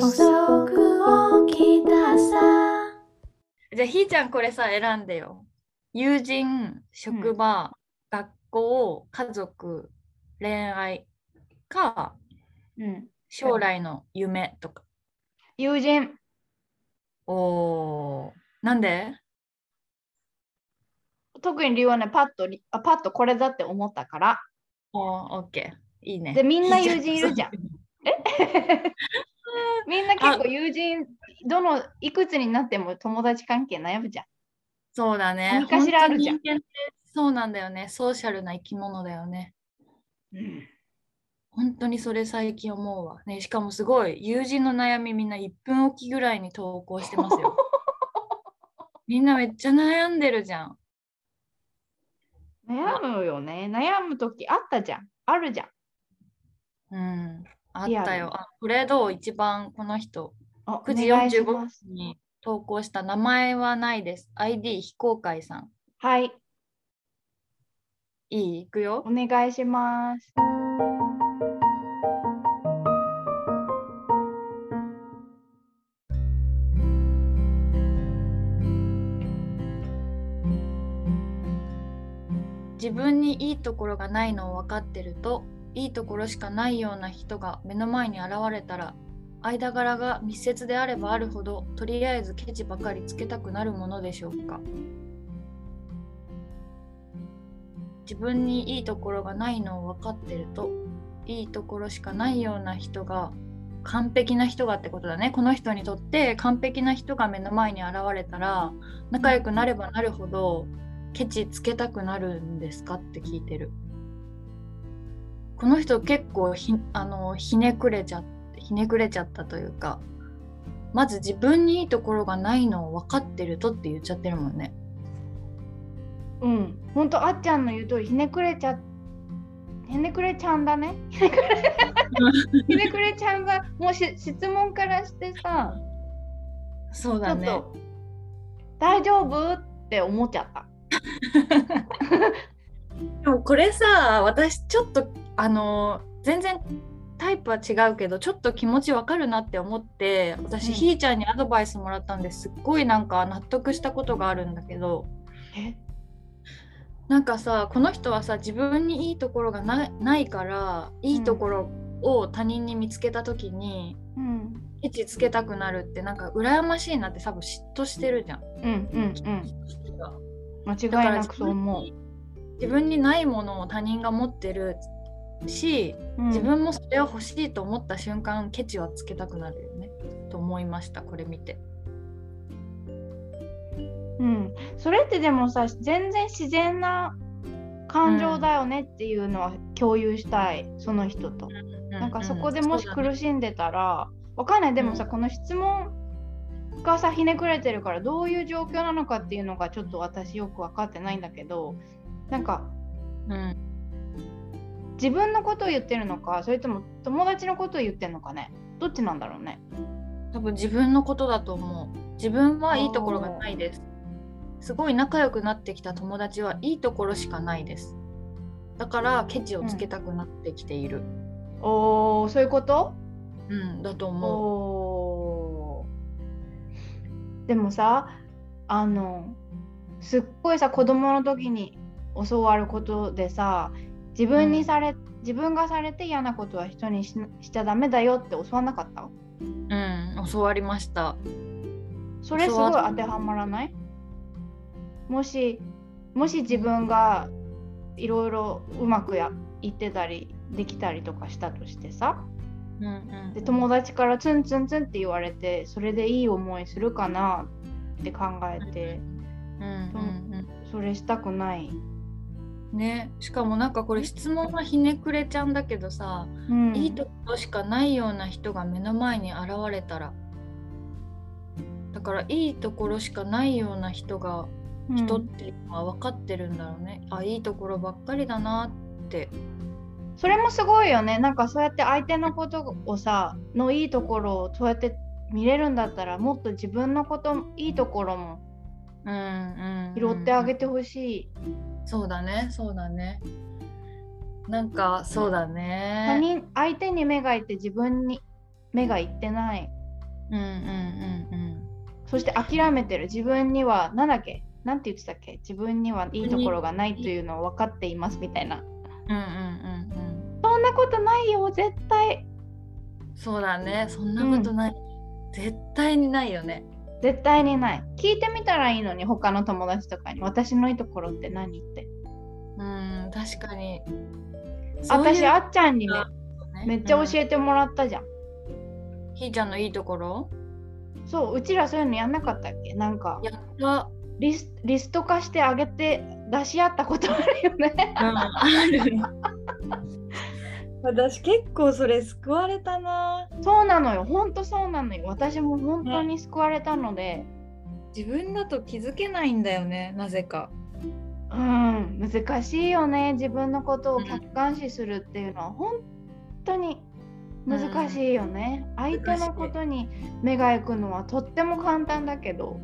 遅く起きたさじゃあひーちゃんこれさ選んでよ。友人、職場、学校、家族、恋愛かうん。将来の夢とか。友人。おー。なんで？特に理由はね、パッとり、あ、パッとこれだって思ったから。おー、オッケー。いいね。でみんな友人いるじゃんん。みんな結構友人、どのいくつになっても友達関係悩むじゃん。そうだね。何かしらあるじゃんそうなんだよね。ソーシャルな生き物だよね。うん。本当にそれ最近思うわ。ね、しかもすごい友人の悩みみんな1分おきぐらいに投稿してますよ。みんなめっちゃ悩んでるじゃん。悩むよね。悩むときあったじゃん。あるじゃん。うん。あったよ。あ、これどう一番この人。あ9時お願いし45ます分に投稿した名前はないです。ID 非公開さん。はい、いい？いくよお。願いします。自分にいいところがないのを分かってるといいところしかないような人が目の前に現れたら間柄が密接であればあるほどとりあえずケチばかりつけたくなるものでしょうか。自分にいいところがないのを分かってるといいところしかないような人が完璧な人がってことだね。この人にとって完璧な人が目の前に現れたら仲良くなればなるほどケチつけたくなるんですかって聞いてる。この人結構ひあのひねくれちゃひねくれちゃったというかまず自分にいいところがないのを分かってるとって言っちゃってるもんねうん、ほんとあっちゃんの言う通りひねくれちゃひねくれちゃんだね。ひねくれひねくれちゃんがもうし質問からしてさ、そうだね大丈夫？って思っちゃった。でもこれさ私ちょっとあの全然タイプは違うけどちょっと気持ちわかるなって思って私、うん。ひーちゃんにアドバイスもらったんです。っごいなんか納得したことがあるんだけど。え？なんかさこの人はさ自分にいいところがなないからいいところを他人に見つけた時に、うん。ケチつけたくなるってなんか羨ましいなって多分嫉妬してるじゃん。うんうんうん。間違いなくそう思う。自分にないものを他人が持ってるしうん。自分もそれを欲しいと思った瞬間ケチはつけたくなるよね。と思いましたこれ見て。うん、それってでもさ全然自然な感情だよねっていうのは共有したい、その人と。なんかそこでもし苦しんでたら、わかんない。でもさ、うん。この質問がさひねくれてるからどういう状況なのかっていうのがちょっと私よく分かってないんだけどなんかうん。自分のことを言ってるのかそれとも友達のことを言ってるのかね。どっちなんだろうね。多分自分のことだと思う。自分はいいところがないです。すごい仲良くなってきた友達はいいところしかないです。だからケチをつけたくなってきている。おーそういうこと？うん、だと思おー。でもさあのすっごいさ子供の時に教わることでさ自分にされ、自分がされて嫌なことは人にししちゃダメだよって教わんなかった？ううん教わりました。それすごい当てはまらない？もしもし自分がいろいろうまくやいってたりできたりとかしたとしてさうんうんで友達からツンツンツンって言われてそれでいい思いするかなって考えてうんうんそれしたくない。うんね。しかもなんかこれ質問はひねくれちゃんだけどさ、うん、いいところしかないような人が目の前に現れたら。だからいいところしかないような人がうん。人っていうのは分かってるんだろうね、あいいところばっかりだなって。それもすごいよね。なんかそうやって相手のことをさのいいところをそうやって見れるんだったらもっと自分のこといいところもうんうん。拾ってあげてほしい、そうだねそうだね。なんかそうだ他ね人相手に目がいって自分に目がいってない。うんうんうんそして諦めてる。自分には何だっけ？なんて言ってたっけ？自分にはいいところがないというのを分かっていますみたいな。うんうんうんうん。そんなことないよ絶対。そうだねそんなことない、絶対にないよね絶対にない。聞いてみたらいいのに他の友達とかに。私のいいところって何って。うん確かに。私あっちゃんにめね。めっちゃ教えてもらったじゃん、ひーちゃんのいいところ？そううちらそういうのやんなかったっけ？なんかやった。リスリスト化してあげて出し合ったことあるよね。ある私結構それ救われたな。そうなのよ。ほんとそうなのよ。私も本当に救われたので、自分だと気づけないんだよね。なぜか。うん。難しいよね。自分のことを客観視するっていうのは。本当に難しいよね、相手のことに目が行くのはとっても簡単だけど。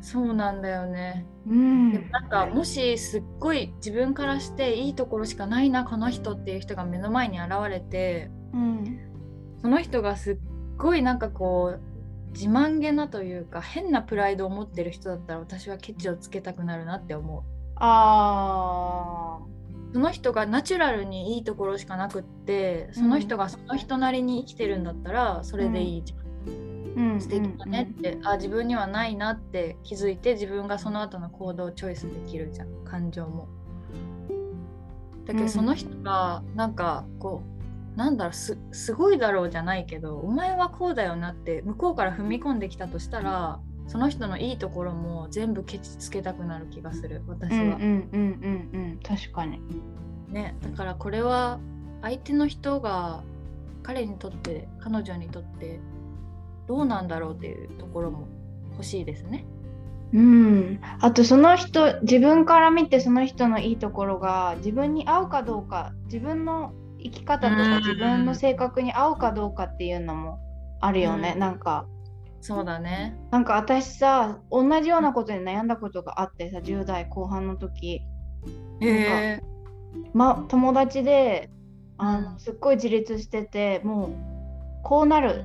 そうなんだよね。うんなんかもしすっごい自分からしていいところしかないなこの人っていう人が目の前に現れてうん。その人がすっごいなんかこう自慢げなというか変なプライドを持ってる人だったら私はケチをつけたくなるなって思う。あその人がナチュラルにいいところしかなくってその人がその人なりに生きてるんだったらそれでいいじゃん、ーうん素敵だねって、あ自分にはないなって気づいて自分がその後の行動をチョイスできるじゃん。感情も。だけうん。どその人がなんかこうなんだろうすすごいだろうじゃないけどお前はこうだよなって向こうから踏み込んできたとしたらその人のいいところも全部ケチつけたくなる気がする私は。うんうんうんうんうん。確かに。ね、だからこれは相手の人が彼にとって彼女にとってどうなんだろうっていうところも欲しいですね。うん、あとその人自分から見てその人のいいところが自分に合うかどうか自分の生き方とうん。か自分の性格に合うかどうかっていうのもあるよね、うん。なんか。そうだね。なんか私さ同じようなことに悩んだことがあってさ10代後半の時。へえ。ま友達であの、うん。すっごい自立しててもうこうなる、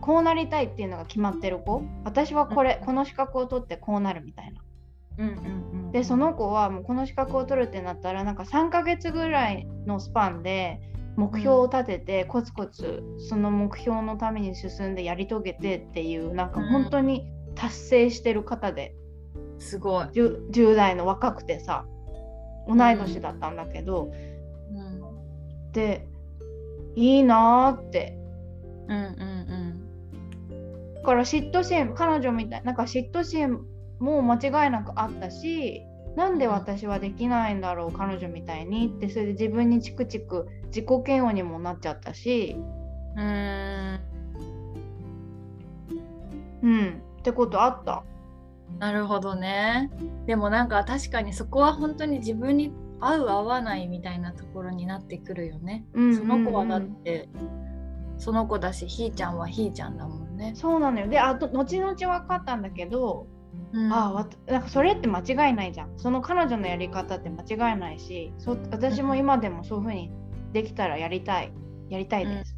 こうなりたいっていうのが決まってる子？私はこれ、うん。この資格を取ってこうなるみたいな。うんうんうん。でその子はもうこの資格を取るってなったらなんか3ヶ月ぐらいのスパンで目標を立ててコツコツその目標のために進んでやり遂げてっていうなんか本当に達成してる方で、すごい。10, 10代の若くてさ同い年だったんだけど、うん。でいいなーって。うんうん。だから嫉妬心彼女みたいなんか嫉妬心も間違いなくあったしなんで私はできないんだろう彼女みたいにってそれで自分にチクチク自己嫌悪にもなっちゃったしうん。うーん。うんってことあったなるほどね。でもなんか確かにそこは本当に自分に合う合わないみたいなところになってくるよね。うんその子はだっうんうんてその子だしひーちゃんはひーちゃんだもんね。そうなのよ。であと後々分かったんだけど、うん。あわたなんかそれって間違いないじゃん。その彼女のやり方って間違いないしそ私も今でもそういう風にできたらやりたい。やりたいです、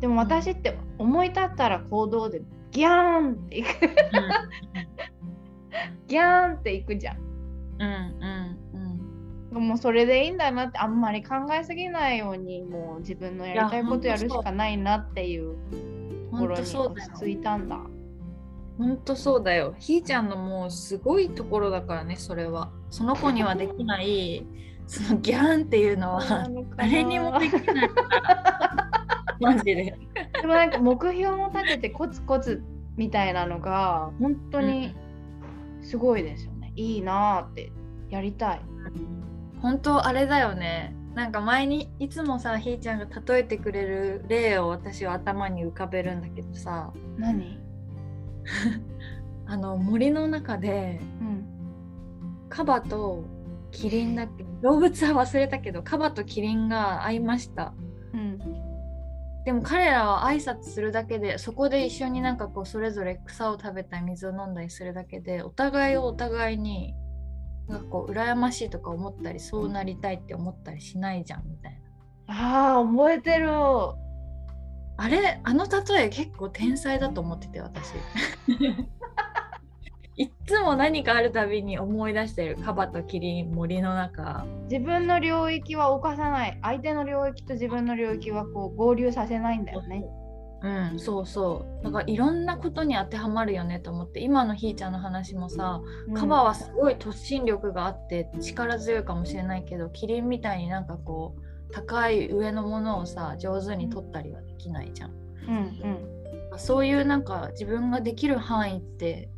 でも私って思い立ったら行動でギャーンっていく。ギャーンっていくじゃん。うんうんうん。もうそれでいいんだなってあんまり考えすぎないようにもう自分のやりたいことやるしかないなっていうとこ本ろに当そうだよ。落ち着いたんだ。本当そうだよ。ひーちゃんのもうすごいところだからねそれは。その子にはできないそのギャーンっていうのは誰にもできないから。マジで。でもなんか目標も立ててコツコツみたいなのが本当にすごいですよね。いいなーってやりたい。本当あれだよねなんか前にいつもさひーちゃんが例えてくれる例を私は頭に浮かべるんだけどさ何？あの森の中でうん。カバとキリンだっけ？動物は忘れたけどカバとキリンが会いましたうん。でも彼らは挨拶するだけでそこで一緒になんかこうそれぞれ草を食べたり水を飲んだりするだけでお互いをお互いになんかこう羨ましいとか思ったりそうなりたいって思ったりしないじゃんみたいな。ああ、覚えてる。あれ？あの例え結構天才だと思ってて私。いっつも何かあるたびに思い出してるカバとキリン森の中。自分の領域は犯さない。相手の領域と自分の領域はこう合流させないんだよね。うんそうそう。だからいろんなことに当てはまるよねと思って今のひーちゃんの話もさカバはすごい突進力があって力強いかもしれないけどキリンみたいになんかこう高い上のものをさ上手に取ったりはできないじゃん。うんうん、そういうなんか自分ができる範囲って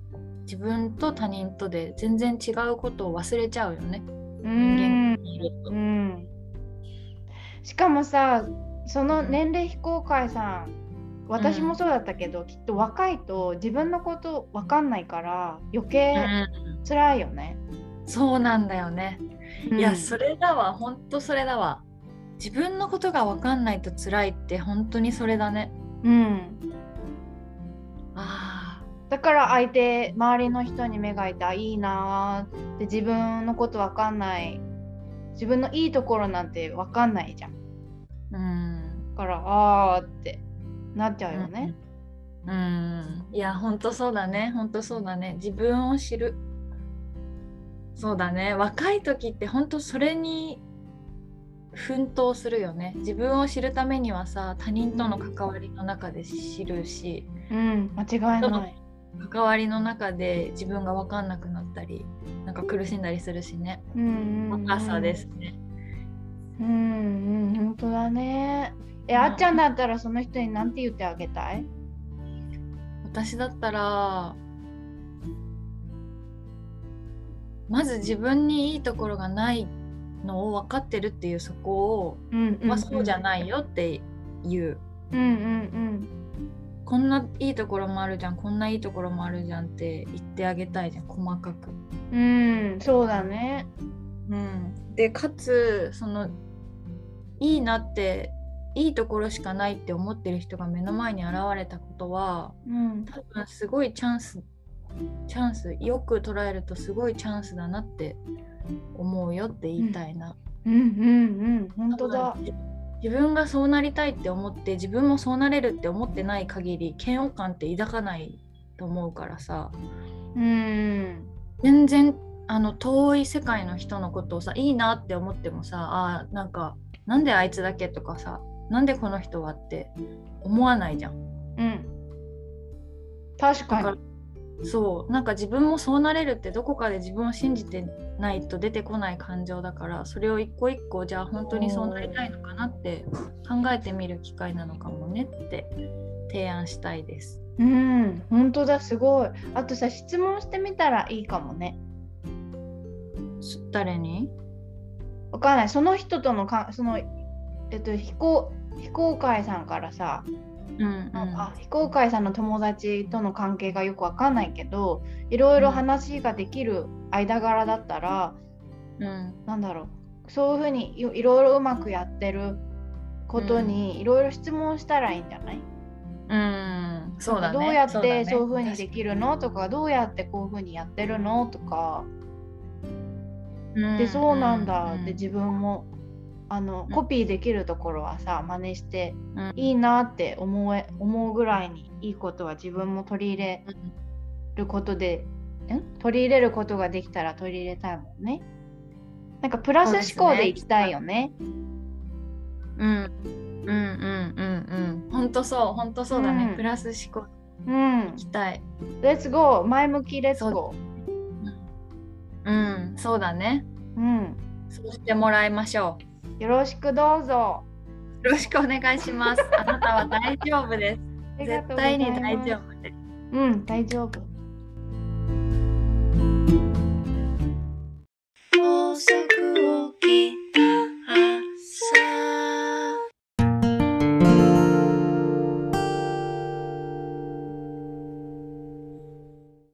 自分と他人とで全然違うことを忘れちゃうよね。うん人間いると。うん、しかもさその年齢非公開さん私もそうだったけど、きっと若いと自分のこと分かんないから余計うん辛いよね。そうなんだよね。いやそれれだわほんとそれだわ。自分のことが分かんないと辛いって本当にそれだね。うんあだから相手周りの人に目がいたいいなーって自分のこと分かんない自分のいいところなんて分かんないじゃん。あうん。だからあーってなっちゃうよね。うん。うんいや本当そうだね本当そうだね自分を知る。そうだね若い時って本当それに奮闘するよね自分を知るためにはさ他人との関わりの中で知るしうん、間違いない。関わりの中で自分が分かんなくなったりなんか苦しんだりするしねうんうんうん若さですね。うんうん、本当だね。え、あっちゃんだったらその人に何て言ってあげたい？私だったらまず自分にいいところがないのを分かってるっていうそこを、うんまあ、そうじゃい。ないよっていううんうんこんないいところもあるじゃんこんないいところもあるじゃんって言ってあげたいじゃん細かく。うん。うん、そうだね。うん、でかつそのいいなっていいところしかないって思ってる人が目の前に現れたことはうん。多分すごいチャンスチャンスよく捉えるとすごいチャンスだなって思うよって言いたいな。うんうんうん、本当だ。自自分がそうなりたいって思って自分もそうなれるって思ってない限り嫌悪感って抱かないと思うからさうん。全然あの遠い世界の人のことをさいいなって思ってもさあーなんかなんであいつだけとかさなんでこの人はって思わないじゃん。うん。確だかに。そうなんか自分もそうなれるってどこかで自分を信じてないと出てこない感情だからそれを一個一個じゃあ本当にそうなりたいのかなって考えてみる機会なのかもねって提案したいです。うん、本当だ、すごい。あとさ、質問してみたらいいかもね。す誰に？わかんない。その人とのか、その、えっと、非公非公開さんからさ、うんうん。あ非公開さんの友達との関係がよくわかんないけどいろいろ話ができる間柄だったら、うん。なんだろうそういうふうにいいろいろうまくやってることにいろいろ質問したらいいんじゃない、うん。そうだね。どうやってそういうふうにできるの？とかどうやってこういうふうにやってるの？とか。うん。でそうなんだうんって自分もあのうんコピーできるところはさ真似してうんいいなって思え思うぐらいにいいことは自分も取り入れることでん？取り入れることができたら取り入れたいもんね。なんかプラス思考でいきたいよね。うんうんうんうんうん本当そう本当そうだね、うんプラス思考うんい。きたい。レッツゴー前向きレッツそゴうんそうだね。ー。うん。そうしてもらいましょよろしくどうぞ。う。よろしくお願いします。あなたは大丈夫です絶対に大丈夫です。うん、大丈夫。